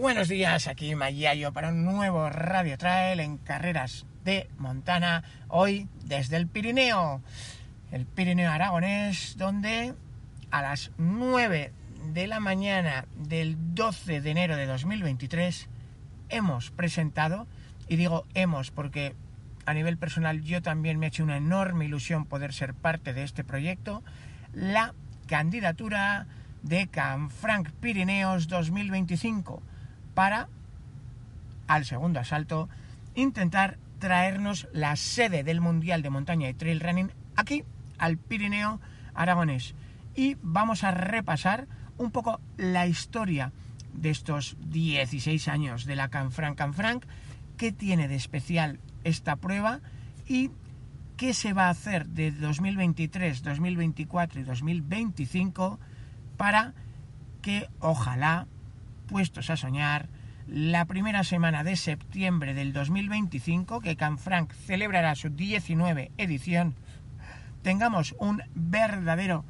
Buenos días, aquí Mayayo para un nuevo Radio Trail en carreras de Montana, hoy desde el Pirineo, el Pirineo Aragonés, donde a las 9 de la mañana del 12 de enero de 2023 hemos presentado, y digo hemos porque a nivel personal yo también me ha hecho una enorme ilusión poder ser parte de este proyecto, la candidatura de Canfranc Pirineos 2025 para, al segundo asalto, intentar traernos la sede del Mundial de Montaña y Trail Running aquí, al Pirineo Aragonés. Y vamos a repasar un poco la historia de estos 16 años de la Canfranc Canfranc, qué tiene de especial esta prueba y qué se va a hacer de 2023, 2024 y 2025 para que ojalá puestos a soñar, la primera semana de septiembre del 2025, que Canfranc celebrará su 19 edición, tengamos un verdadero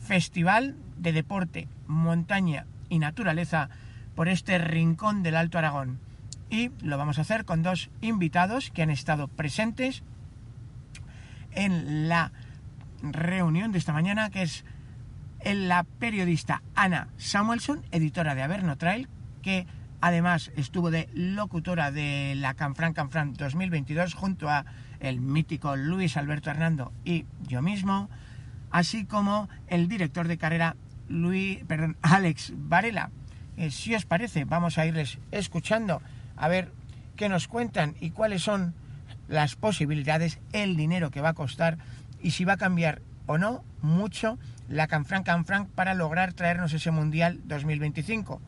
festival de deporte, montaña y naturaleza por este rincón del Alto Aragón. Y lo vamos a hacer con dos invitados que han estado presentes en la reunión de esta mañana, que es la periodista Ana Samuelson, editora de Averno Trail, que además estuvo de locutora de la Canfran Canfran 2022 junto a el mítico Luis Alberto Hernando y yo mismo, así como el director de carrera Luis, perdón, Alex Varela. Eh, si os parece, vamos a irles escuchando a ver qué nos cuentan y cuáles son las posibilidades, el dinero que va a costar y si va a cambiar o no mucho la Canfran Canfran para lograr traernos ese Mundial 2025.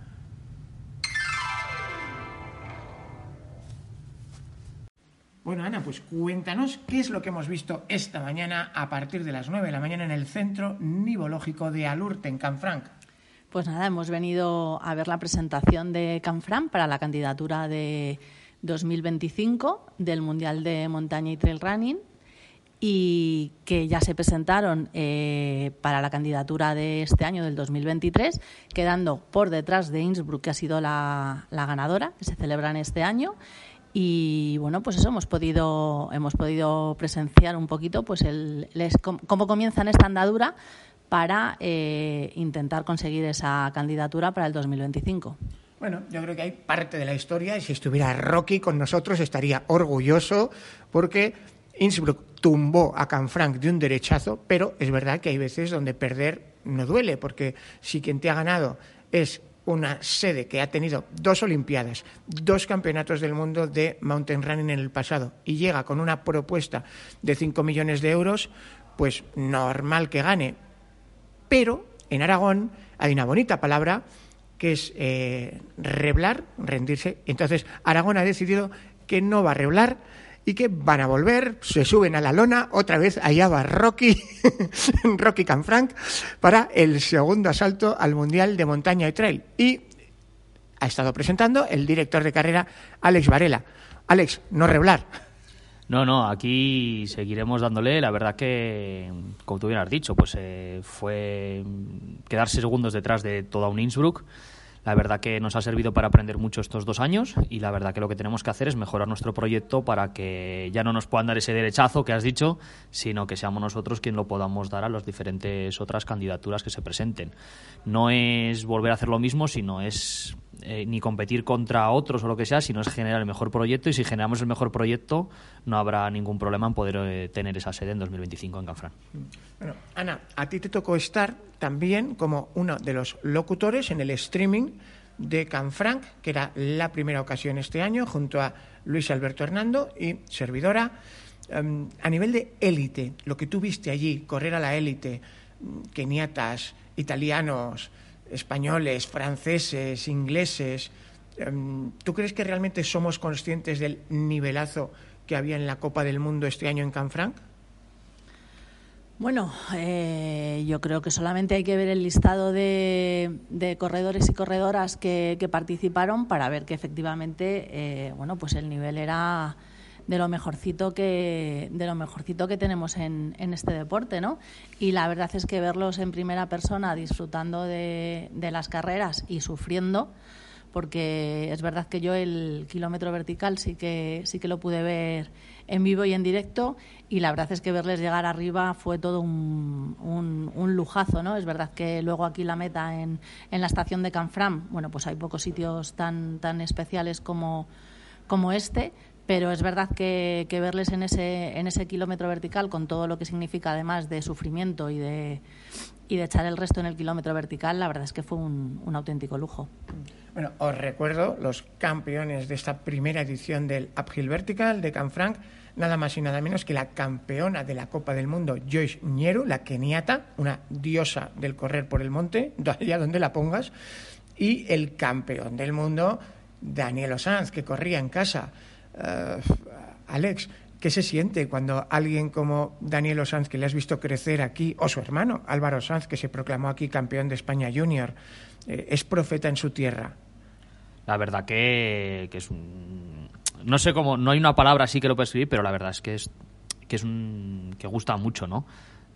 Bueno, Ana, pues cuéntanos qué es lo que hemos visto esta mañana a partir de las 9 de la mañana en el Centro Nivológico de Alurte, en Canfranc. Pues nada, hemos venido a ver la presentación de Canfranc para la candidatura de 2025 del Mundial de Montaña y Trail Running y que ya se presentaron eh, para la candidatura de este año, del 2023, quedando por detrás de Innsbruck, que ha sido la, ganadora, que se celebra en este año. Y bueno, pues eso hemos podido, hemos podido presenciar un poquito pues el, cómo comienzan esta andadura para eh, intentar conseguir esa candidatura para el 2025. Bueno, yo creo que hay parte de la historia y si estuviera Rocky con nosotros estaría orgulloso porque Innsbruck tumbó a Canfranc de un derechazo, pero es verdad que hay veces donde perder no duele, porque si quien te ha ganado es una sede que ha tenido dos Olimpiadas, dos campeonatos del mundo de mountain running en el pasado y llega con una propuesta de 5 millones de euros, pues normal que gane. Pero en Aragón hay una bonita palabra que es eh, reblar, rendirse. Entonces Aragón ha decidido que no va a reblar, y que van a volver, se suben a la lona, otra vez allá va Rocky, Rocky Canfranc, para el segundo asalto al Mundial de Montaña y Trail. Y ha estado presentando el director de carrera, Alex Varela. Alex, no reblar. No, no, aquí seguiremos dándole. La verdad que, como tú bien has dicho, pues eh, fue quedarse segundos detrás de toda un Innsbruck. La verdad que nos ha servido para aprender mucho estos dos años y la verdad que lo que tenemos que hacer es mejorar nuestro proyecto para que ya no nos puedan dar ese derechazo que has dicho, sino que seamos nosotros quien lo podamos dar a las diferentes otras candidaturas que se presenten. No es volver a hacer lo mismo, sino es eh, ni competir contra otros o lo que sea, sino es generar el mejor proyecto y si generamos el mejor proyecto no habrá ningún problema en poder eh, tener esa sede en 2025 en Canfrán. Bueno, Ana, a ti te tocó estar también como uno de los locutores en el streaming de Canfranc, que era la primera ocasión este año, junto a Luis Alberto Hernando y servidora. Em, a nivel de élite, lo que tú viste allí, correr a la élite, keniatas, italianos, españoles, franceses, ingleses. Em, ¿Tú crees que realmente somos conscientes del nivelazo que había en la Copa del Mundo este año en Canfranc? Bueno, eh, yo creo que solamente hay que ver el listado de, corredores y corredoras que, participaron para ver que efectivamente, eh, bueno, pues el nivel era de lo mejorcito que de lo mejorcito que tenemos en, en, este deporte, ¿no? Y la verdad es que verlos en primera persona disfrutando de, de las carreras y sufriendo, porque es verdad que yo el kilómetro vertical sí que sí que lo pude ver en vivo y en directo y la verdad es que verles llegar arriba fue todo un, un, lujazo, ¿no? Es verdad que luego aquí la meta en, en la estación de Canfram, bueno, pues hay pocos sitios tan tan especiales como como este, pero es verdad que, verles en ese, en ese kilómetro vertical, con todo lo que significa además de sufrimiento y de, echar el resto en el kilómetro vertical, la verdad es que fue un, auténtico lujo. Bueno, os recuerdo los campeones de esta primera edición del Uphill Vertical de Canfranc, nada más y nada menos que la campeona de la Copa del Mundo, Joyce Ñeru, la keniata, una diosa del correr por el monte, allá donde la pongas, y el campeón del mundo, Daniel Sanz, que corría en casa. Eh, Alex, ¿qué se siente cuando alguien como Daniel Sanz, que le has visto crecer aquí, o su hermano Álvaro Sanz, que se proclamó aquí campeón de España Junior, eh, es profeta en su tierra? La verdad que, es un... No sé cómo, no hay una palabra así que lo pueda escribir, pero la verdad es que es, que es un... que gusta mucho, ¿no?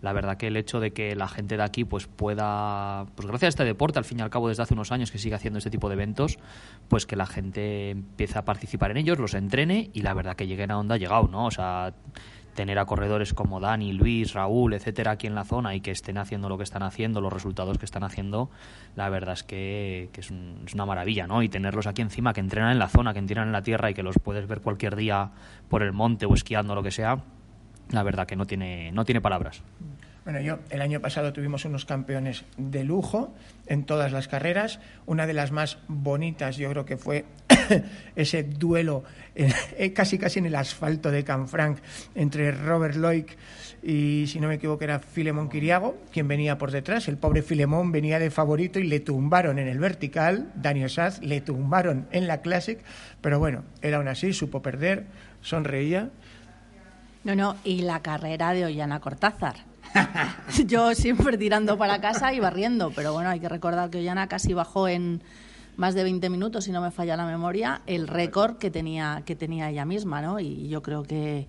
La verdad que el hecho de que la gente de aquí pues pueda, pues gracias a este deporte, al fin y al cabo desde hace unos años que sigue haciendo este tipo de eventos, pues que la gente empiece a participar en ellos, los entrene y la verdad que lleguen a donde ha llegado, ¿no? O sea, tener a corredores como Dani, Luis, Raúl, etcétera, aquí en la zona y que estén haciendo lo que están haciendo, los resultados que están haciendo, la verdad es que, es, es, una maravilla, ¿no? Y tenerlos aquí encima, que entrenan en la zona, que entrenan en la tierra y que los puedes ver cualquier día por el monte o esquiando, lo que sea, la verdad que no tiene, no tiene palabras. Bueno, yo el año pasado tuvimos unos campeones de lujo en todas las carreras. Una de las más bonitas yo creo que fue ese duelo eh, casi casi en el asfalto de Canfranc entre Robert Loic y, si no me equivoco, era Filemón Quiriago, quien venía por detrás. El pobre Filemón venía de favorito y le tumbaron en el vertical. Daniel Saz le tumbaron en la Classic. Pero bueno, él aún así supo perder, sonreía no, no, y la carrera de Ollana Cortázar. Yo siempre tirando para casa y barriendo, pero bueno, hay que recordar que Ollana casi bajó en más de 20 minutos, si no me falla la memoria, el récord que tenía, que tenía ella misma, ¿no? Y yo creo que,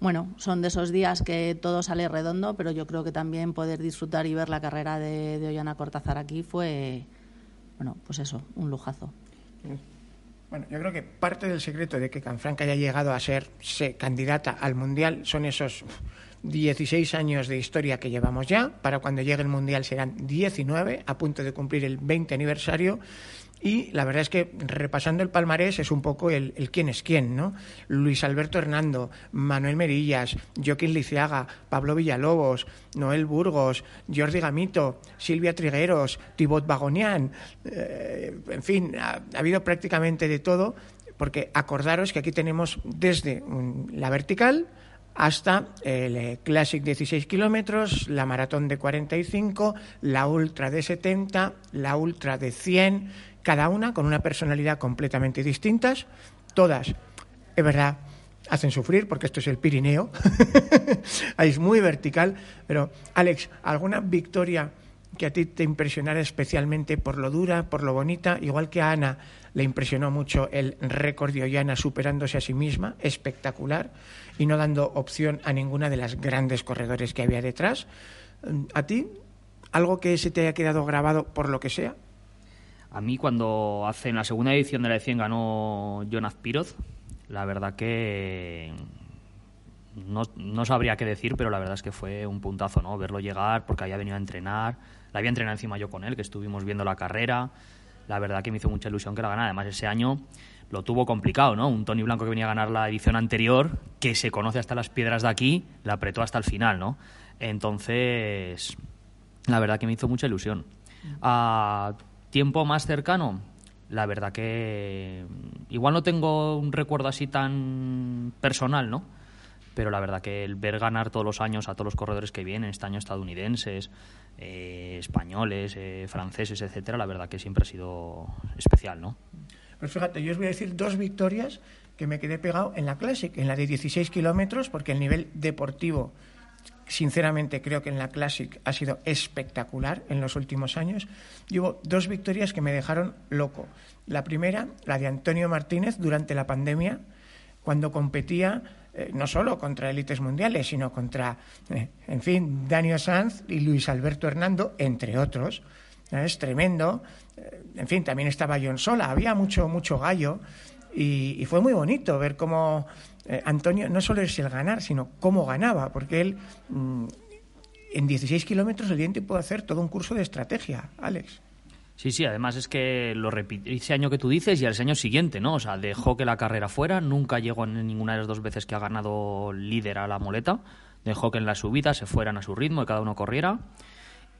bueno, son de esos días que todo sale redondo, pero yo creo que también poder disfrutar y ver la carrera de, de Ollana Cortázar aquí fue, bueno, pues eso, un lujazo. Bueno, yo creo que parte del secreto de que Canfranca haya llegado a ser candidata al Mundial son esos 16 años de historia que llevamos ya. Para cuando llegue el Mundial serán 19, a punto de cumplir el 20 aniversario. Y la verdad es que repasando el palmarés es un poco el, quién es quién, ¿no? Luis Alberto Hernando, Manuel Merillas, Joaquín Liciaga, Pablo Villalobos, Noel Burgos, Jordi Gamito, Silvia Trigueros, Tibot Bagonian, eh, en fin, ha, habido prácticamente de todo, porque acordaros que aquí tenemos desde la vertical, hasta el eh, Classic 16 kilómetros, la maratón de 45, la ultra de 70, la ultra de 100 cada una con una personalidad completamente distintas, todas, es verdad, hacen sufrir porque esto es el Pirineo, ahí es muy vertical, pero Alex, ¿alguna victoria que a ti te impresionara especialmente por lo dura, por lo bonita, igual que a Ana le impresionó mucho el récord de Ollana superándose a sí misma, espectacular, y no dando opción a ninguna de las grandes corredores que había detrás. ¿A ti algo que se te haya quedado grabado por lo que sea? A mí cuando hace en la segunda edición de la 100 ganó Jonas Piroz, la verdad que no, sabría qué decir, pero la verdad es que fue un puntazo, ¿no? Verlo llegar porque había venido a entrenar, la había entrenado encima yo con él, que estuvimos viendo la carrera. La verdad que me hizo mucha ilusión que la ganara. Además, ese año lo tuvo complicado, ¿no? Un Tony Blanco que venía a ganar la edición anterior, que se conoce hasta las piedras de aquí, la apretó hasta el final, ¿no? Entonces, la verdad que me hizo mucha ilusión. A Tiempo más cercano, la verdad que igual no tengo un recuerdo así tan personal, ¿no? pero la verdad que el ver ganar todos los años a todos los corredores que vienen, este año estadounidenses, eh, españoles, eh, franceses, etcétera, la verdad que siempre ha sido especial, ¿no? Pues fíjate, yo os voy a decir dos victorias que me quedé pegado en la Classic, en la de 16 kilómetros, porque el nivel deportivo, sinceramente, creo que en la Classic ha sido espectacular en los últimos años. Y hubo dos victorias que me dejaron loco. La primera, la de Antonio Martínez durante la pandemia, cuando competía eh, no solo contra élites mundiales, sino contra, eh, en fin, Daniel Sanz y Luis Alberto Hernando, entre otros. Es tremendo. Eh, en fin, también estaba John Sola. Había mucho, mucho gallo. Y fue muy bonito ver cómo Antonio no solo es el ganar, sino cómo ganaba, porque él mm, en 16 kilómetros el diente puede hacer todo un curso de estrategia, Alex. Sí, sí, además es que lo repite ese año que tú dices y al año siguiente, ¿no? O sea, dejó que la carrera fuera, nunca llegó en ninguna de las dos veces que ha ganado líder a la muleta, dejó que en la subida se fueran a su ritmo y cada uno corriera.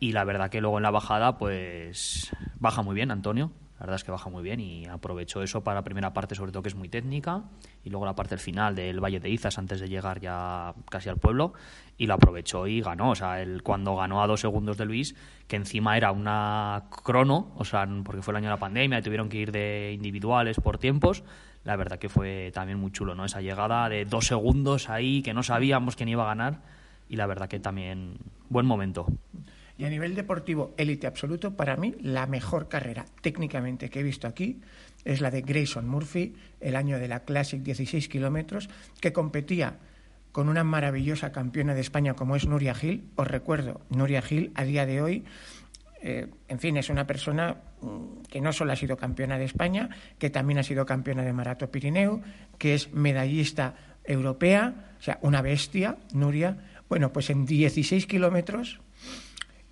Y la verdad que luego en la bajada, pues baja muy bien Antonio, la verdad es que baja muy bien y aprovechó eso para la primera parte, sobre todo que es muy técnica, y luego la parte final del Valle de Izas antes de llegar ya casi al pueblo, y lo aprovechó y ganó. O sea, él cuando ganó a dos segundos de Luis, que encima era una crono, o sea, porque fue el año de la pandemia y tuvieron que ir de individuales por tiempos, la verdad que fue también muy chulo, ¿no? Esa llegada de dos segundos ahí que no sabíamos quién iba a ganar, y la verdad que también buen momento. Y a nivel deportivo, élite absoluto, para mí la mejor carrera técnicamente que he visto aquí es la de Grayson Murphy, el año de la Classic 16 kilómetros, que competía con una maravillosa campeona de España como es Nuria Gil. Os recuerdo, Nuria Gil a día de hoy, eh, en fin, es una persona mm, que no solo ha sido campeona de España, que también ha sido campeona de Marato Pirineo, que es medallista europea, o sea, una bestia, Nuria. Bueno, pues en 16 kilómetros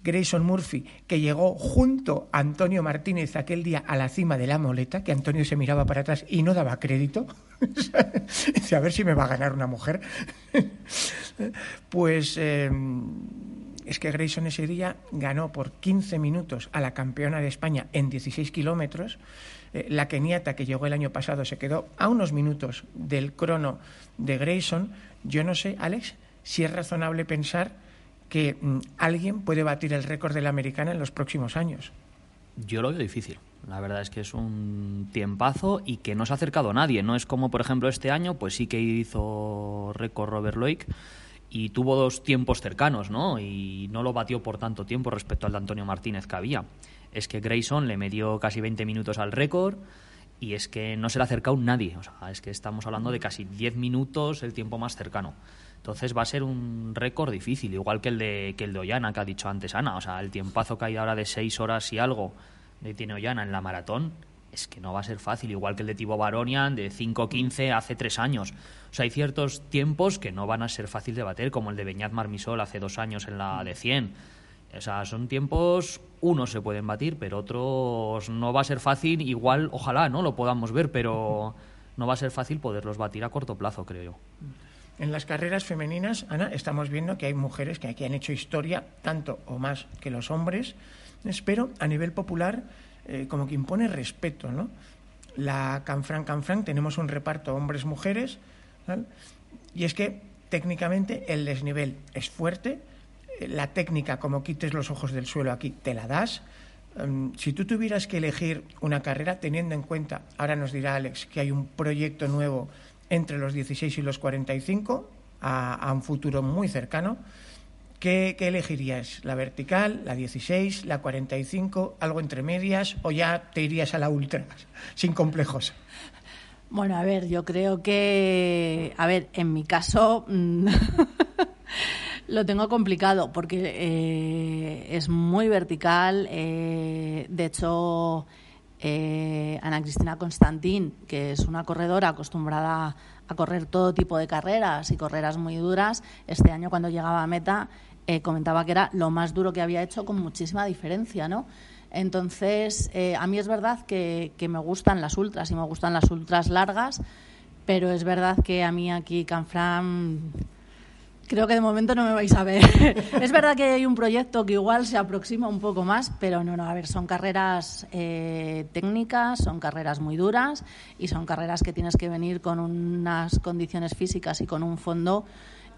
Grayson Murphy, que llegó junto a Antonio Martínez aquel día a la cima de la moleta, que Antonio se miraba para atrás y no daba crédito. Dice, a ver si me va a ganar una mujer. pues eh, es que Grayson ese día ganó por 15 minutos a la campeona de España en 16 kilómetros. Eh, la keniata que llegó el año pasado se quedó a unos minutos del crono de Grayson. Yo no sé, Alex, si es razonable pensar que mm, alguien puede batir el récord de la americana en los próximos años. Yo lo veo difícil. La verdad es que es un tiempazo y que no se ha acercado nadie. No es como, por ejemplo, este año, pues sí que hizo récord Robert Loic y tuvo dos tiempos cercanos, ¿no? Y no lo batió por tanto tiempo respecto al de Antonio Martínez que había. Es que Grayson le metió casi 20 minutos al récord y es que no se le ha acercado nadie. O sea, es que estamos hablando de casi 10 minutos el tiempo más cercano. Entonces va a ser un récord difícil, igual que el de que el de Ollana, que ha dicho antes Ana. O sea, el tiempazo que hay ahora de seis horas y algo de tiene Ollana en la maratón, es que no va a ser fácil, igual que el de Tibo Baronian de 5.15 hace tres años. O sea, hay ciertos tiempos que no van a ser fácil de bater, como el de Beñat Marmisol hace dos años en la de 100. O sea, son tiempos, unos se pueden batir, pero otros no va a ser fácil. Igual, ojalá, ¿no? Lo podamos ver, pero no va a ser fácil poderlos batir a corto plazo, creo yo. En las carreras femeninas, Ana, estamos viendo que hay mujeres que aquí han hecho historia tanto o más que los hombres, pero a nivel popular eh, como que impone respeto, ¿no? La Canfran Canfran tenemos un reparto hombres-mujeres y es que técnicamente el desnivel es fuerte, eh, la técnica como quites los ojos del suelo aquí te la das, em, si tú tuvieras que elegir una carrera, teniendo en cuenta, ahora nos dirá Alex, que hay un proyecto nuevo entre los 16 y los 45 a, a un futuro muy cercano. ¿Qué, ¿Qué, elegirías? ¿La vertical, la 16, la 45, algo entre medias o ya te irías a la ultra sin complejos? Bueno, a ver, yo creo que, a ver, en mi caso mm, lo tengo complicado porque eh, es muy vertical. Eh, de hecho, eh, Ana Cristina Constantín, que es una corredora acostumbrada a correr todo tipo de carreras y carreras muy duras, este año cuando llegaba a meta eh, comentaba que era lo más duro que había hecho con muchísima diferencia, ¿no? Entonces, eh, a mí es verdad que, me gustan las ultras y me gustan las ultras largas, pero es verdad que a mí aquí Canfram Creo que de momento no me vais a ver. es verdad que hay un proyecto que igual se aproxima un poco más, pero no, no, a ver, son carreras eh, técnicas, son carreras muy duras y son carreras que tienes que venir con unas condiciones físicas y con un fondo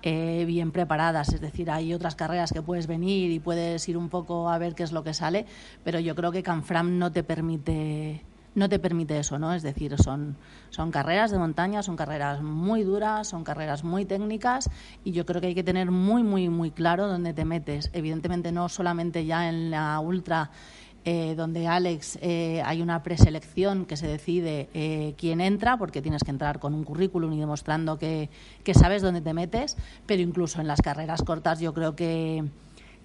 eh, bien preparadas. Es decir, hay otras carreras que puedes venir y puedes ir un poco a ver qué es lo que sale, pero yo creo que Canfram no te permite no te permite eso, ¿no? Es decir, son, son carreras de montaña, son carreras muy duras, son carreras muy técnicas y yo creo que hay que tener muy, muy, muy claro dónde te metes. Evidentemente no solamente ya en la ultra eh, donde Alex eh, hay una preselección que se decide eh, quién entra, porque tienes que entrar con un currículum y demostrando que, que sabes dónde te metes, pero incluso en las carreras cortas yo creo que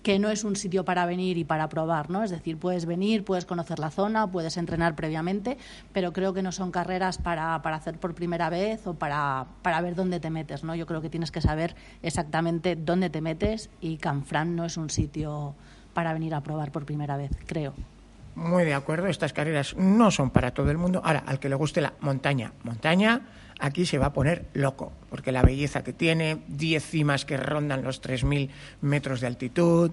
que no es un sitio para venir y para probar, ¿no? Es decir, puedes venir, puedes conocer la zona, puedes entrenar previamente, pero creo que no son carreras para, para hacer por primera vez o para, para, ver dónde te metes, ¿no? Yo creo que tienes que saber exactamente dónde te metes y Canfrán no es un sitio para venir a probar por primera vez, creo. Muy de acuerdo, estas carreras no son para todo el mundo. Ahora, al que le guste la montaña, montaña, aquí se va a poner loco, porque la belleza que tiene, 10 cimas que rondan los 3.000 metros de altitud,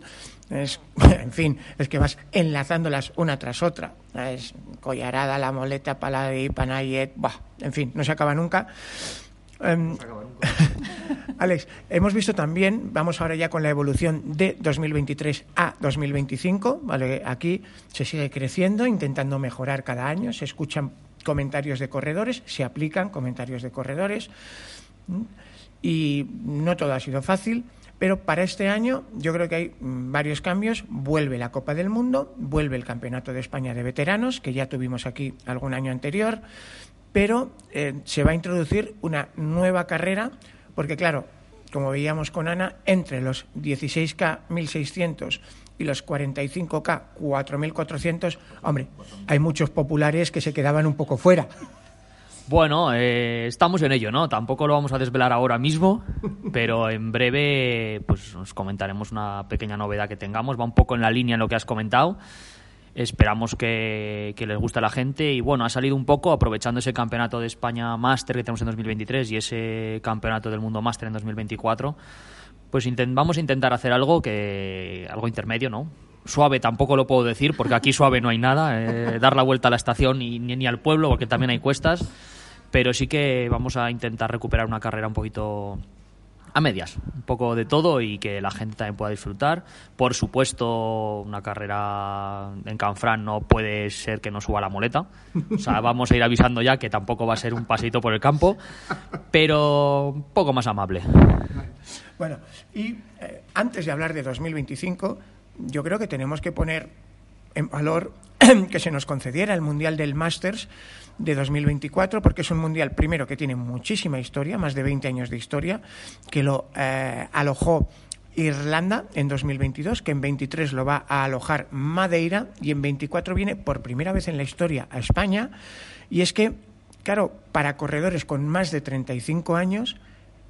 es, en fin, es que vas enlazándolas una tras otra. Es Collarada, La Moleta, Paladí, Panayet, bah, en fin, no se acaba nunca. Um, Alex, hemos visto también, vamos ahora ya con la evolución de 2023 a 2025, ¿vale? Aquí se sigue creciendo, intentando mejorar cada año, se escuchan comentarios de corredores, se aplican comentarios de corredores y no todo ha sido fácil, pero para este año yo creo que hay varios cambios. Vuelve la Copa del Mundo, vuelve el Campeonato de España de Veteranos, que ya tuvimos aquí algún año anterior, pero eh, se va a introducir una nueva carrera, porque claro, como veíamos con Ana, entre los 16K 1600 y los 45K 4400, hombre, hay muchos populares que se quedaban un poco fuera. Bueno, eh, estamos en ello, ¿no? Tampoco lo vamos a desvelar ahora mismo, pero en breve pues os comentaremos una pequeña novedad que tengamos. Va un poco en la línea en lo que has comentado. Esperamos que, les guste a la gente y bueno, ha salido un poco aprovechando ese campeonato de España Máster que tenemos en 2023 y ese campeonato del mundo Máster en 2024 pues vamos a intentar hacer algo que algo intermedio, ¿no? Suave tampoco lo puedo decir, porque aquí suave no hay nada, eh, dar la vuelta a la estación y, ni, ni al pueblo, porque también hay cuestas, pero sí que vamos a intentar recuperar una carrera un poquito a medias, un poco de todo y que la gente también pueda disfrutar. Por supuesto, una carrera en Canfrán no puede ser que no suba la muleta. O sea, vamos a ir avisando ya que tampoco va a ser un paseito por el campo, pero un poco más amable. Bueno, y eh, antes de hablar de 2025, yo creo que tenemos que poner en valor que se nos concediera el Mundial del Masters de 2024, porque es un mundial, primero, que tiene muchísima historia, más de 20 años de historia, que lo eh, alojó Irlanda en 2022, que en 23 lo va a alojar Madeira y en 24 viene por primera vez en la historia a España. Y es que, claro, para corredores con más de 35 años,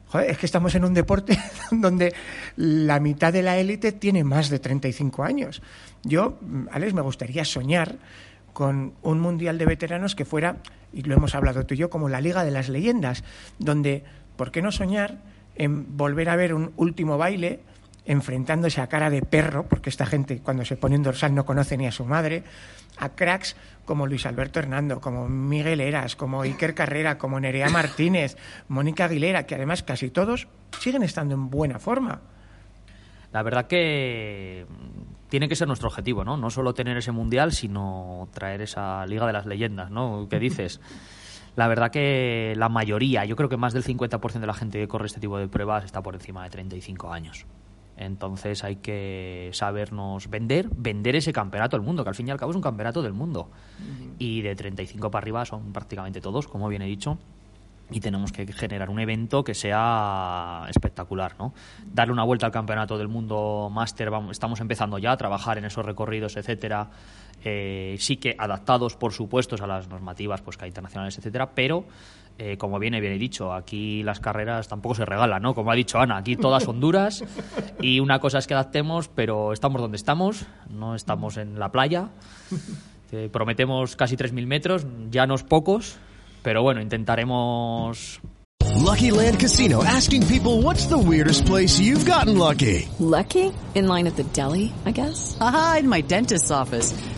joder, es que estamos en un deporte donde la mitad de la élite tiene más de 35 años. Yo, Alex, me gustaría soñar con un mundial de veteranos que fuera, y lo hemos hablado tú y yo, como la Liga de las Leyendas, donde, ¿por qué no soñar en volver a ver un último baile enfrentándose a cara de perro, porque esta gente cuando se pone en dorsal no conoce ni a su madre, a cracks como Luis Alberto Hernando, como Miguel Eras, como Iker Carrera, como Nerea Martínez, Mónica Aguilera, que además casi todos siguen estando en buena forma. La verdad que tiene que ser nuestro objetivo, ¿no? No solo tener ese mundial, sino traer esa Liga de las Leyendas, ¿no? ¿Qué dices? La verdad que la mayoría, yo creo que más del 50% de la gente que corre este tipo de pruebas está por encima de 35 años. Entonces hay que sabernos vender, vender ese campeonato del mundo, que al fin y al cabo es un campeonato del mundo. Y de 35 para arriba son prácticamente todos, como bien he dicho y tenemos que generar un evento que sea espectacular, ¿no? Darle una vuelta al campeonato del mundo máster, estamos empezando ya a trabajar en esos recorridos, etcétera. Eh, sí que adaptados, por supuesto, a las normativas pues que hay internacionales, etcétera, pero eh, como bien he dicho, aquí las carreras tampoco se regalan, ¿no? Como ha dicho Ana, aquí todas son duras y una cosa es que adaptemos, pero estamos donde estamos, no estamos en la playa. Eh, prometemos casi 3.000 metros, ya no es pocos, pero bueno, intentaremos Lucky Land Casino asking people what's the weirdest place you've gotten lucky? Lucky? In line at the deli, I guess? Aha, in my dentist's office.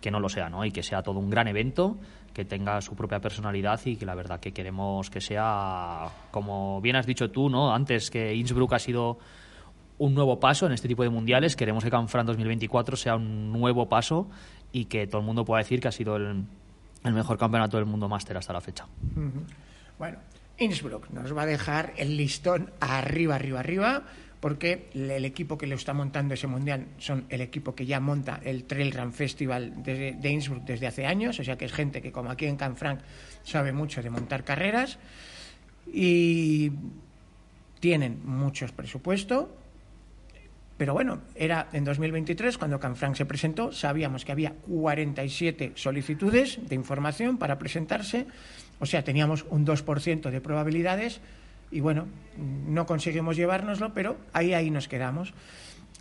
que no lo sea, ¿no? Y que sea todo un gran evento, que tenga su propia personalidad y que la verdad que queremos que sea, como bien has dicho tú, ¿no? Antes que Innsbruck ha sido un nuevo paso en este tipo de mundiales, queremos que Canfrán 2024 sea un nuevo paso y que todo el mundo pueda decir que ha sido el, el mejor campeonato del mundo máster hasta la fecha. Bueno, Innsbruck nos va a dejar el listón arriba, arriba, arriba, porque el equipo que le está montando ese mundial son el equipo que ya monta el Trail Run Festival de, de Innsbruck desde hace años, o sea que es gente que como aquí en Canfranc sabe mucho de montar carreras y tienen muchos presupuesto, pero bueno, era en 2023 cuando Canfranc se presentó, sabíamos que había 47 solicitudes de información para presentarse, o sea, teníamos un 2% de probabilidades y bueno, no conseguimos llevárnoslo, pero ahí ahí nos quedamos.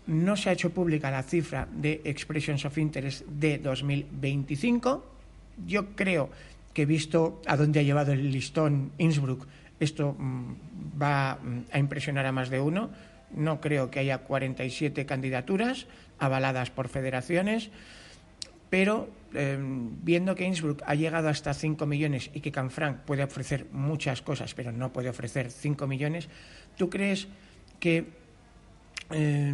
No se ha hecho pública la cifra de Expressions of Interest de 2025. Yo creo que visto a dónde ha llevado el listón Innsbruck, esto mm, va mm, a impresionar a más de uno. No creo que haya 47 candidaturas avaladas por federaciones, pero eh, viendo que Innsbruck ha llegado hasta 5 millones y que Canfranc puede ofrecer muchas cosas, pero no puede ofrecer 5 millones, ¿tú crees que eh,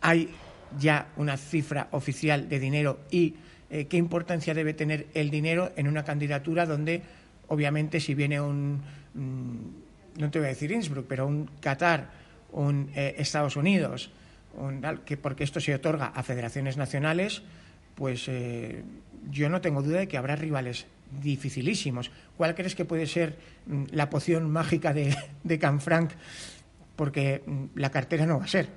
hay ya una cifra oficial de dinero y eh, qué importancia debe tener el dinero en una candidatura donde, obviamente, si viene un, mm, no te voy a decir Innsbruck, pero un Qatar, un eh, Estados Unidos, un que porque esto se otorga a federaciones nacionales, pues eh, yo no tengo duda de que habrá rivales dificilísimos. ¿Cuál crees que puede ser mm, la poción mágica de, Canfranc? Porque mm, la cartera no va a ser.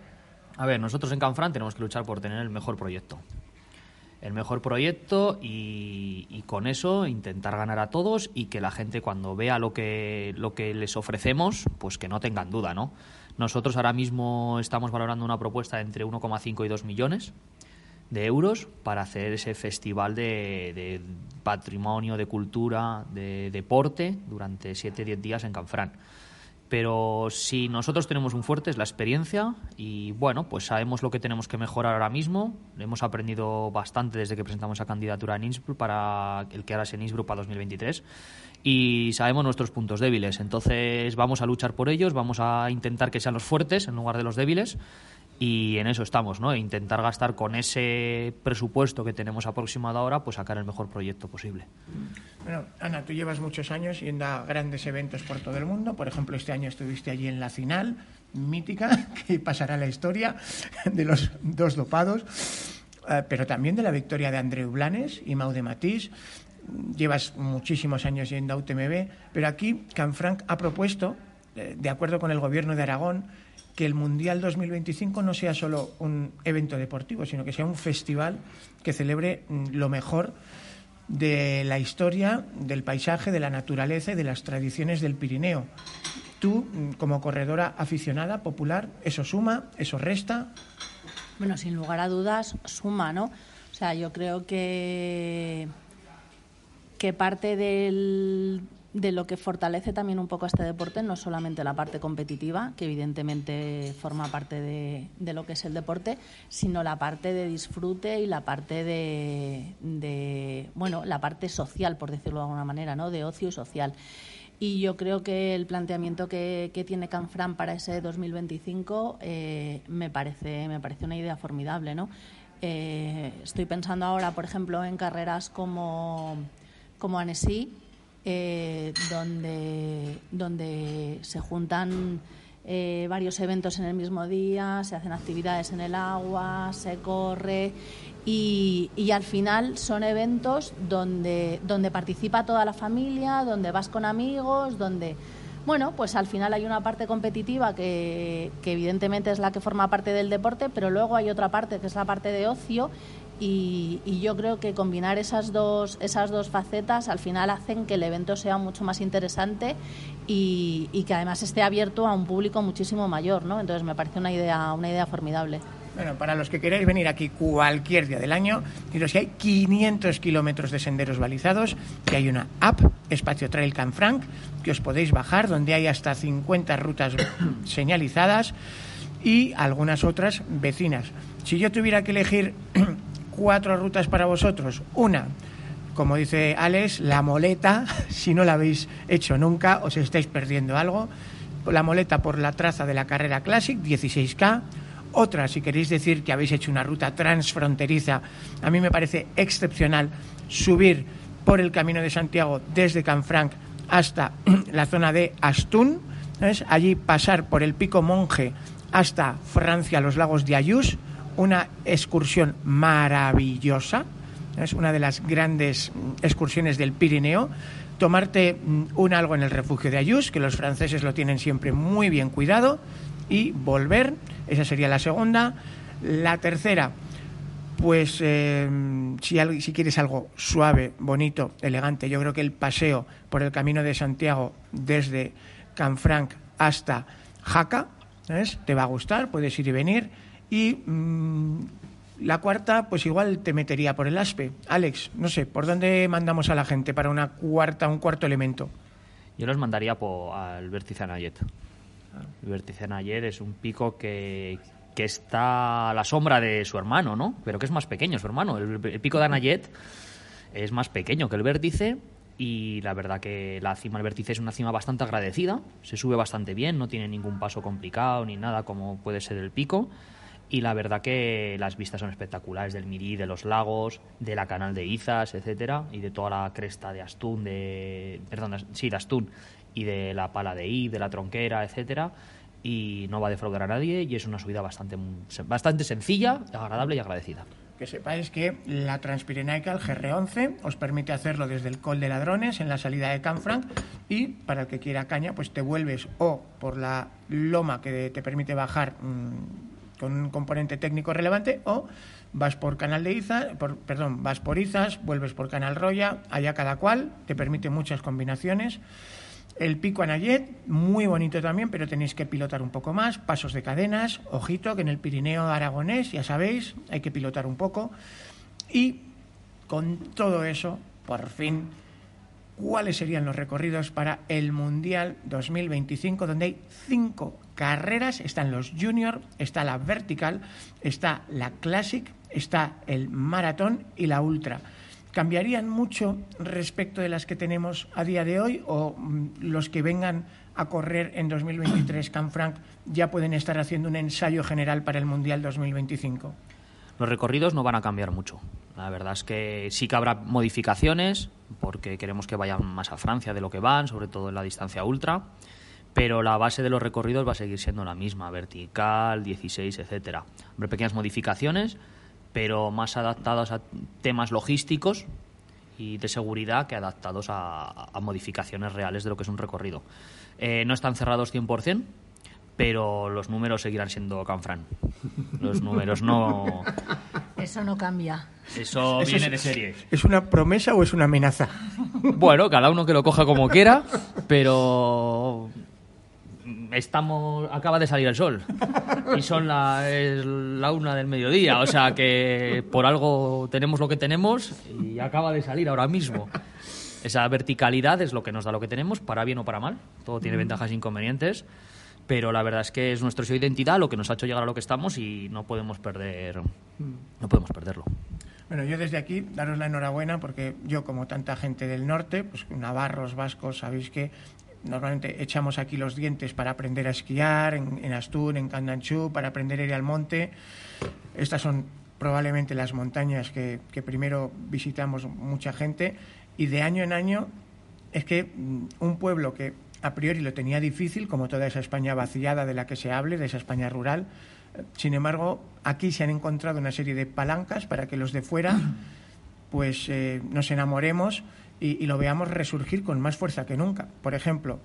A ver, nosotros en Canfrán tenemos que luchar por tener el mejor proyecto. El mejor proyecto y, y con eso intentar ganar a todos y que la gente cuando vea lo que, lo que les ofrecemos, pues que no tengan duda, ¿no? Nosotros ahora mismo estamos valorando una propuesta entre 1,5 y 2 millones de euros para hacer ese festival de, de patrimonio, de cultura, de deporte durante 7-10 días en Canfrán. Pero si nosotros tenemos un fuerte es la experiencia y bueno, pues sabemos lo que tenemos que mejorar ahora mismo. Hemos aprendido bastante desde que presentamos esa candidatura en Innsbruck para el que ahora es en Innsbruck para 2023 y sabemos nuestros puntos débiles. Entonces vamos a luchar por ellos, vamos a intentar que sean los fuertes en lugar de los débiles y en eso estamos, ¿no? Intentar gastar con ese presupuesto que tenemos aproximado ahora, pues sacar el mejor proyecto posible. Bueno, Ana, tú llevas muchos años yendo a grandes eventos por todo el mundo. Por ejemplo, este año estuviste allí en la final, mítica, que pasará la historia de los dos dopados, eh, pero también de la victoria de Andreu Blanes y Mau de Matís. Llevas muchísimos años yendo a UTMB, pero aquí Canfranc ha propuesto, eh, de acuerdo con el gobierno de Aragón, que el Mundial 2025 no sea solo un evento deportivo, sino que sea un festival que celebre mm, lo mejor de la historia, del paisaje, de la naturaleza y de las tradiciones del Pirineo. Tú, mm, como corredora aficionada, popular, ¿eso suma? ¿Eso resta? Bueno, sin lugar a dudas, suma, ¿no? O sea, yo creo que, que parte del, de lo que fortalece también un poco este deporte no solamente la parte competitiva, que evidentemente forma parte de, de lo que es el deporte, sino la parte de disfrute y la parte de, de, bueno, la parte social, por decirlo de alguna manera, ¿no? De ocio y social. Y yo creo que el planteamiento que, que tiene Canfran para ese 2025 eh, me, parece, me parece una idea formidable, ¿no? Eh, estoy pensando ahora, por ejemplo, en carreras como, como Annecy, eh, donde, donde se juntan eh, varios eventos en el mismo día, se hacen actividades en el agua, se corre y, y al final son eventos donde, donde participa toda la familia, donde vas con amigos, donde Bueno, pues al final hay una parte competitiva que, que evidentemente es la que forma parte del deporte, pero luego hay otra parte que es la parte de ocio y, yo creo que combinar esas dos, esas dos facetas al final hacen que el evento sea mucho más interesante y, y, que además esté abierto a un público muchísimo mayor, ¿no? Entonces me parece una idea, una idea formidable. Bueno, para los que queráis venir aquí cualquier día del año, diros que hay 500 kilómetros de senderos balizados, que hay una app, Espacio Trail Can Frank, que os podéis bajar, donde hay hasta 50 rutas señalizadas y algunas otras vecinas. Si yo tuviera que elegir cuatro rutas para vosotros. Una, como dice Alex, la moleta, si no la habéis hecho nunca, os estáis perdiendo algo. La moleta por la traza de la carrera Classic, 16K. Otra, si queréis decir que habéis hecho una ruta transfronteriza, a mí me parece excepcional subir por el Camino de Santiago desde Canfranc hasta la zona de Astún, ¿sabes? allí pasar por el Pico Monje hasta Francia, los lagos de Ayús, una excursión maravillosa, es una de las grandes excursiones del Pirineo. Tomarte un algo en el refugio de Ayús, que los franceses lo tienen siempre muy bien cuidado, y volver, esa sería la segunda. La tercera, pues eh, si, si, quieres algo suave, bonito, elegante, yo creo que el paseo por el camino de Santiago desde Canfranc hasta Jaca, te va a gustar, puedes ir y venir. Y mmm, la cuarta, pues igual te metería por el ASPE. Alex, no sé, ¿por dónde mandamos a la gente para una cuarta, un cuarto elemento? Yo los mandaría por, al vértice Anayet. El vértice Anayet es un pico que, que está a la sombra de su hermano, ¿no? Pero que es más pequeño su hermano. El, el pico de Anayet es más pequeño que el vértice y la verdad que la cima del vértice es una cima bastante agradecida, se sube bastante bien, no tiene ningún paso complicado ni nada como puede ser el pico y la verdad que las vistas son espectaculares del Mirí, de los lagos, de la canal de Izas, etcétera, y de toda la cresta de Astún, de perdón, sí, de Astún y de la pala de I, de la tronquera, etcétera, y no va a defraudar a nadie y es una subida bastante bastante sencilla, agradable y agradecida. Que sepáis que la Transpirenaica, el GR11, os permite hacerlo desde el Col de Ladrones en la salida de Canfranc y para el que quiera caña, pues te vuelves o por la loma que te permite bajar mmm, con un componente técnico relevante o vas por Canal de Izas, por, perdón, vas por Izas, vuelves por Canal Roya, allá cada cual, te permite muchas combinaciones. El pico Anayet, muy bonito también, pero tenéis que pilotar un poco más, pasos de cadenas, ojito que en el Pirineo aragonés, ya sabéis, hay que pilotar un poco. Y con todo eso, por fin, cuáles serían los recorridos para el Mundial 2025, donde hay cinco carreras, están los junior, está la vertical, está la classic, está el maratón y la ultra. ¿Cambiarían mucho respecto de las que tenemos a día de hoy o los que vengan a correr en 2023 Canfranc ya pueden estar haciendo un ensayo general para el Mundial 2025? Los recorridos no van a cambiar mucho. La verdad es que sí que habrá modificaciones, porque queremos que vayan más a Francia de lo que van, sobre todo en la distancia ultra, pero la base de los recorridos va a seguir siendo la misma, vertical, 16, etcétera. Habrá pequeñas modificaciones, pero más adaptadas a temas logísticos y de seguridad que adaptados a, a modificaciones reales de lo que es un recorrido. Eh, no están cerrados 100%, pero los números seguirán siendo Canfran. Los números no. Eso no cambia. Eso, Eso viene es- de serie. ¿Es una promesa o es una amenaza? Bueno, cada uno que lo coja como quiera, pero estamos acaba de salir el sol y son la, es la una del mediodía, o sea que por algo tenemos lo que tenemos y acaba de salir ahora mismo. Esa verticalidad es lo que nos da lo que tenemos, para bien o para mal. Todo tiene ventajas e inconvenientes, pero la verdad es que es nuestra identidad lo que nos ha hecho llegar a lo que estamos y no podemos perder, no podemos perderlo. Bueno, yo desde aquí daros la enhorabuena porque yo, como tanta gente del norte, pues navarros, vascos, sabéis que normalmente echamos aquí los dientes para aprender a esquiar en, en en Candanchú, para aprender a ir al monte. Estas son probablemente las montañas que, que primero visitamos mucha gente y de año en año es que mm, un pueblo que a priori lo tenía difícil, como toda esa España vaciada de la que se hable, de esa España rural, sin embargo, aquí se han encontrado una serie de palancas para que los de fuera pues eh, nos enamoremos y, y lo veamos resurgir con más fuerza que nunca. Por ejemplo,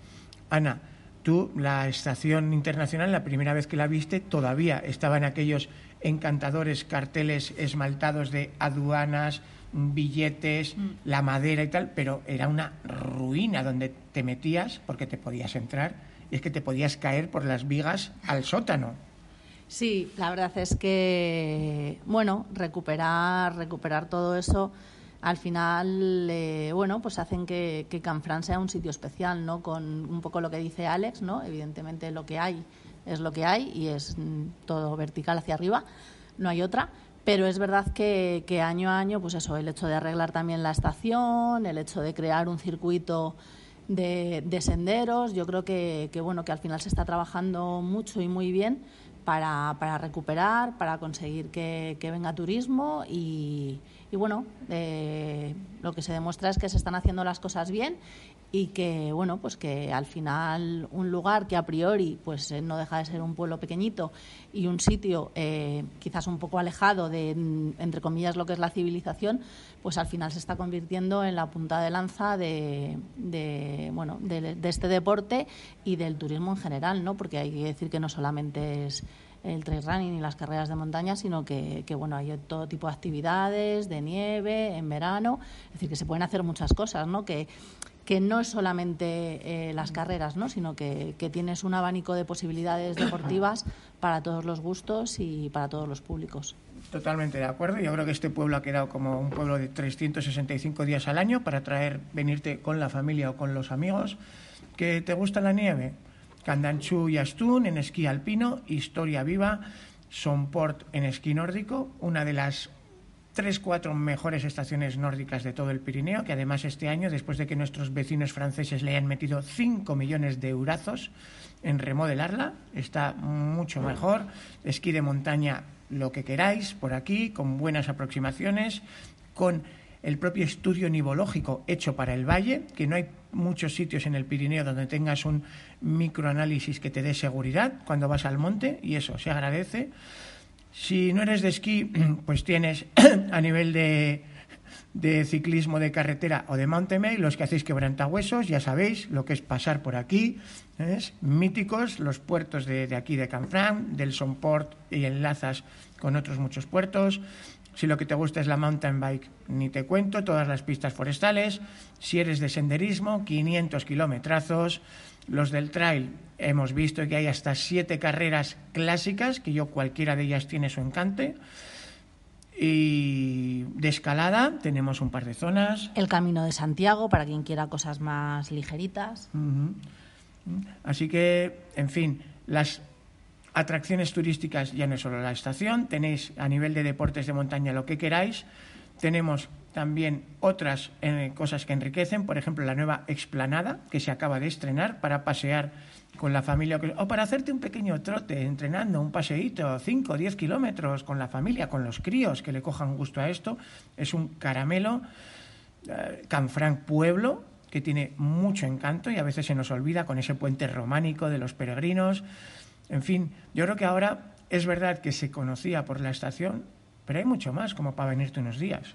Ana, Tú, la estación internacional, la primera vez que la viste, todavía estaban aquellos encantadores carteles esmaltados de aduanas, billetes, la madera y tal, pero era una ruina donde te metías porque te podías entrar y es que te podías caer por las vigas al sótano. Sí, la verdad es que, bueno, recuperar, recuperar todo eso al final, eh, bueno, pues hacen que, que Canfrán sea un sitio especial, ¿no? Con un poco lo que dice Alex, ¿no? Evidentemente lo que hay es lo que hay y es mm, todo vertical hacia arriba, no hay otra. Pero es verdad que, que año a año, pues eso, el hecho de arreglar también la estación, el hecho de crear un circuito de, de senderos, yo creo que, que, bueno, que al final se está trabajando mucho y muy bien para, para recuperar, para conseguir que, que venga turismo y, y bueno, eh, lo que se demuestra es que se están haciendo las cosas bien y que bueno pues que al final un lugar que a priori pues eh, no deja de ser un pueblo pequeñito y un sitio eh, quizás un poco alejado de mm, entre comillas lo que es la civilización pues al final se está convirtiendo en la punta de lanza de, de bueno de, este deporte y del turismo en general no porque hay que decir que no solamente es el trail running y las carreras de montaña, sino que, que, bueno, hay todo tipo de actividades, de nieve, en verano, es decir, que se pueden hacer muchas cosas, ¿no? Que, que no es solamente eh, las carreras, ¿no? sino que, que, tienes un abanico de posibilidades deportivas para todos los gustos y para todos los públicos. Totalmente de acuerdo. Yo creo que este pueblo ha quedado como un pueblo de 365 días al año para traer, venirte con la familia o con los amigos. ¿Que te gusta la nieve? Candanchú y Astún en esquí alpino, Historia Viva, Sonport en esquí nórdico, una de las tres, cuatro mejores estaciones nórdicas de todo el Pirineo, que además este año, después de que nuestros vecinos franceses le hayan metido 5 millones de eurazos en remodelarla, está mucho mejor. Esquí de montaña, lo que queráis, por aquí, con buenas aproximaciones, con el propio estudio nivológico hecho para el valle, que no hay muchos sitios en el Pirineo donde tengas un microanálisis que te dé seguridad cuando vas al monte, y eso se agradece. Si no eres de esquí, pues tienes a nivel de, de ciclismo de carretera o de mountain bike, los que hacéis quebrantahuesos, ya sabéis lo que es pasar por aquí, ¿es? míticos, los puertos de, de aquí de Canfrán, del Sonport y enlazas con otros muchos puertos. Si lo que te gusta es la mountain bike, ni te cuento, todas las pistas forestales. Si eres de senderismo, 500 kilometrazos. Los del trail, hemos visto que hay hasta siete carreras clásicas, que yo cualquiera de ellas tiene su encante. Y de escalada tenemos un par de zonas. El Camino de Santiago, para quien quiera cosas más ligeritas. Uh -huh. Así que, en fin, las atracciones turísticas ya no es solo la estación, tenéis a nivel de deportes de montaña lo que queráis. Tenemos también otras eh, cosas que enriquecen, por ejemplo, la nueva explanada que se acaba de estrenar para pasear con la familia o para hacerte un pequeño trote entrenando, un paseíto, 5 o 10 kilómetros con la familia, con los críos que le cojan gusto a esto. Es un caramelo, eh, Canfranc Pueblo, que tiene mucho encanto y a veces se nos olvida con ese puente románico de los peregrinos. En fin, yo creo que ahora es verdad que se conocía por la estación, pero hay mucho más como para venirte unos días.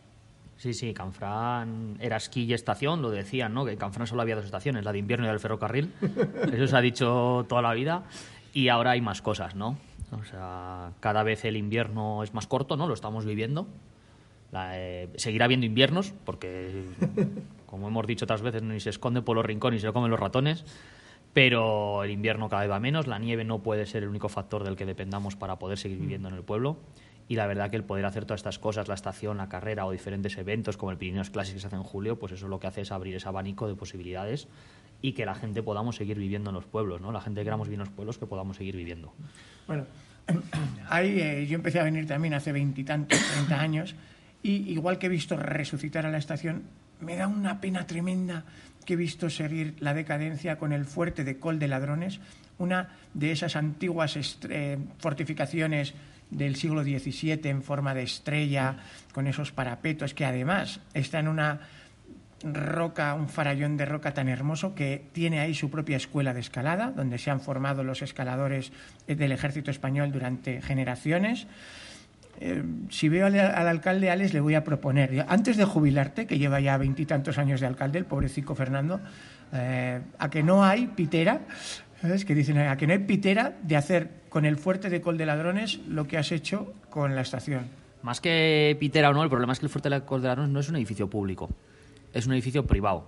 Sí, sí, Canfrán era esquí y estación, lo decían, ¿no? Que en Canfrán solo había dos estaciones, la de invierno y la del ferrocarril. Eso se ha dicho toda la vida. Y ahora hay más cosas, ¿no? O sea, cada vez el invierno es más corto, ¿no? Lo estamos viviendo. La, eh, seguirá habiendo inviernos, porque, como hemos dicho otras veces, ni se esconde por los rincones ni se lo comen los ratones. Pero el invierno cada vez va menos, la nieve no puede ser el único factor del que dependamos para poder seguir viviendo en el pueblo y la verdad que el poder hacer todas estas cosas, la estación, la carrera o diferentes eventos como el Pirineos Classic que se hace en julio, pues eso lo que hace es abrir ese abanico de posibilidades y que la gente podamos seguir viviendo en los pueblos, ¿no? La gente que queramos vivir en los pueblos que podamos seguir viviendo. Bueno, ahí eh, yo empecé a venir también hace veintitantos, treinta años y igual que he visto resucitar a la estación, me da una pena tremenda que he visto seguir la decadencia con el fuerte de Col de Ladrones, una de esas antiguas eh, fortificaciones del siglo XVII en forma de estrella, con esos parapetos, que además está en una roca, un farallón de roca tan hermoso que tiene ahí su propia escuela de escalada, donde se han formado los escaladores del ejército español durante generaciones. Eh, si veo al, al, alcalde Alex, le voy a proponer, antes de jubilarte, que lleva ya veintitantos años de alcalde, el pobrecito Fernando, eh, a que no hay pitera, ¿Sabes? Que dicen, a que no hay pitera de hacer con el fuerte de Col de Ladrones lo que has hecho con la estación. Más que pitera o no, el problema es que el Fuerte de la Ladrones no es un edificio público, es un edificio privado.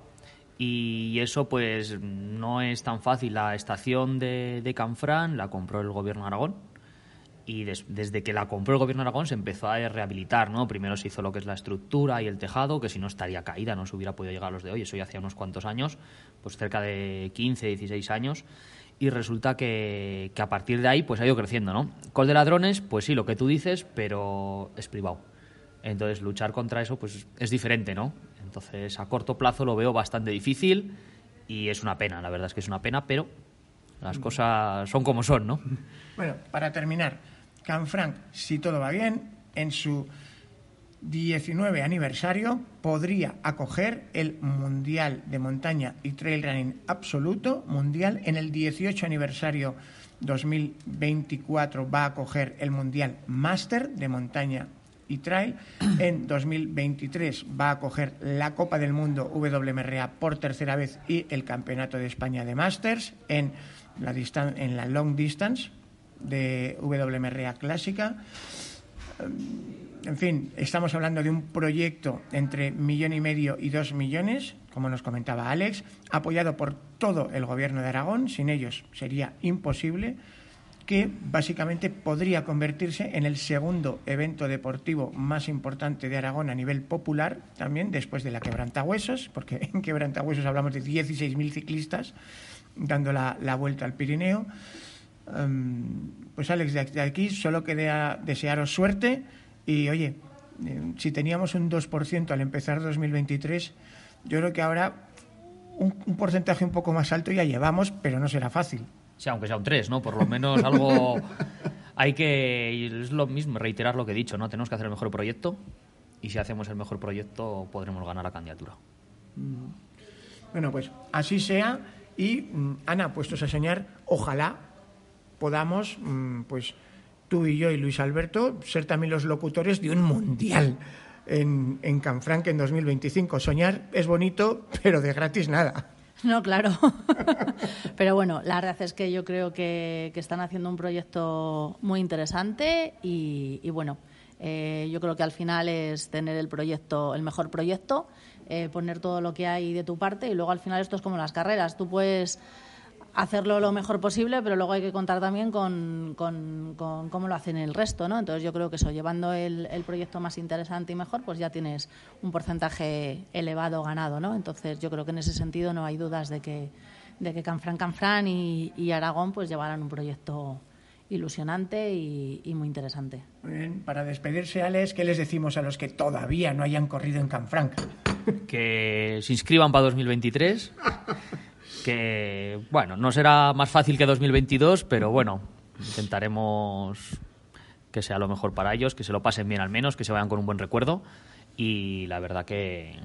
Y eso, pues, no es tan fácil. La estación de, de Canfrán la compró el gobierno de Aragón. Y des- desde que la compró el gobierno de Aragón se empezó a rehabilitar, ¿no? Primero se hizo lo que es la estructura y el tejado, que si no estaría caída, no se hubiera podido llegar a los de hoy. Eso ya hacía unos cuantos años, pues cerca de 15, 16 años. Y resulta que, que a partir de ahí, pues ha ido creciendo, ¿no? Col de ladrones, pues sí, lo que tú dices, pero es privado. Entonces, luchar contra eso, pues es diferente, ¿no? Entonces, a corto plazo lo veo bastante difícil y es una pena, la verdad es que es una pena, pero las cosas son como son, ¿no? Bueno, para terminar, Canfranc, si todo va bien, en su 19 aniversario podría acoger el Mundial de Montaña y Trail Running absoluto mundial. En el 18 aniversario 2024 va a acoger el Mundial Master de Montaña y Trail. En 2023 va a acoger la Copa del Mundo WMRA por tercera vez y el Campeonato de España de Masters en la, en la Long Distance de WMRA clásica. En fin, estamos hablando de un proyecto entre millón y medio y dos millones, como nos comentaba Alex, apoyado por todo el gobierno de Aragón. Sin ellos sería imposible que básicamente podría convertirse en el segundo evento deportivo más importante de Aragón a nivel popular, también después de la Quebrantahuesos, porque en Quebrantahuesos hablamos de 16.000 ciclistas dando la, vuelta al Pirineo. Um, pues Alex, de aquí solo queda desearos suerte y oye, eh, si teníamos un 2% al empezar 2023, yo creo que ahora un, un porcentaje un poco más alto ya llevamos, pero no será fácil. Sí, aunque sea un 3, ¿no? Por lo menos algo hay que... Es lo mismo, reiterar lo que he dicho, ¿no? Tenemos que hacer el mejor proyecto y si hacemos el mejor proyecto podremos ganar la candidatura. Bueno, pues así sea y mm, Ana, puestos a soñar, ojalá podamos, mm, pues tú y yo y Luis Alberto, ser también los locutores de un mundial en, en Canfranc en 2025. Soñar es bonito, pero de gratis nada. No, claro. Pero bueno, la verdad es que yo creo que, que están haciendo un proyecto muy interesante y, y bueno, eh, yo creo que al final es tener el proyecto, el mejor proyecto, eh, poner todo lo que hay de tu parte y luego al final esto es como las carreras. Tú puedes hacerlo lo mejor posible, pero luego hay que contar también con, con, con cómo lo hacen el resto, ¿no? Entonces yo creo que eso, llevando el, el, proyecto más interesante y mejor, pues ya tienes un porcentaje elevado ganado, ¿no? Entonces yo creo que en ese sentido no hay dudas de que, de que Canfrán, Canfrán y, y Aragón pues llevarán un proyecto ilusionante y, y, muy interesante. Muy bien, para despedirse, Alex, ¿qué les decimos a los que todavía no hayan corrido en Canfranc? Que se inscriban para 2023 que, bueno, no será más fácil que 2022, pero bueno, intentaremos que sea lo mejor para ellos, que se lo pasen bien al menos, que se vayan con un buen recuerdo y la verdad que,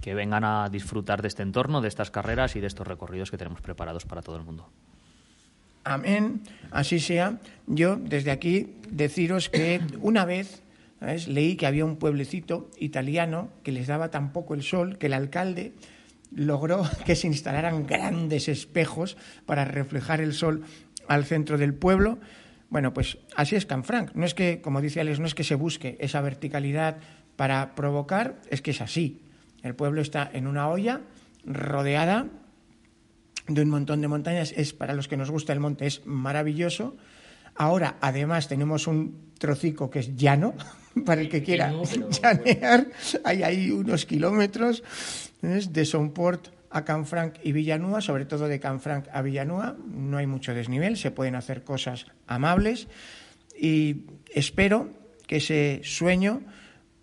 que vengan a disfrutar de este entorno, de estas carreras y de estos recorridos que tenemos preparados para todo el mundo. Amén, así sea. Yo desde aquí deciros que una vez leí que había un pueblecito italiano que les daba tan poco el sol que el alcalde logró que se instalaran grandes espejos para reflejar el sol al centro del pueblo. Bueno, pues así es Canfranc. No es que, como dice Alex, no es que se busque esa verticalidad para provocar, es que es así. El pueblo está en una olla rodeada de un montón de montañas. Es para los que nos gusta el monte, es maravilloso. Ahora, además, tenemos un trocico que es llano, para el que quiera no, pero... llanear. Hay ahí unos kilómetros. De Somport a Canfranc y Villanúa, sobre todo de Canfranc a Villanúa. No hay mucho desnivel, se pueden hacer cosas amables y espero que ese sueño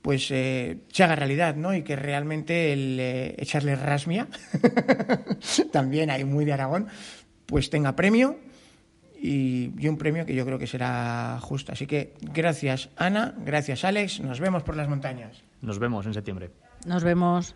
pues eh, se haga realidad, ¿no? Y que realmente el eh, echarle rasmia, también hay muy de Aragón, pues tenga premio y, y, un premio que yo creo que será justo. Así que gracias Ana, gracias Alex, nos vemos por las montañas. Nos vemos en septiembre. Nos vemos.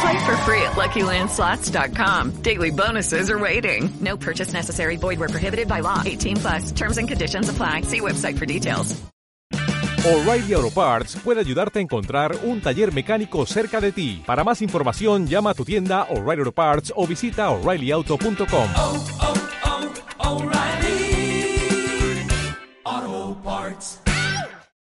Play for free at LuckyLandSlots.com. Daily bonuses are waiting. No purchase necessary. Void were prohibited by law. 18 plus. Terms and conditions apply. See website for details. O'Reilly Auto Parts puede ayudarte a encontrar un taller mecánico cerca de ti. Para más información, llama a tu tienda O'Reilly Auto Parts o visita oreillyauto.com. oh, oh, O'Reilly Auto Parts.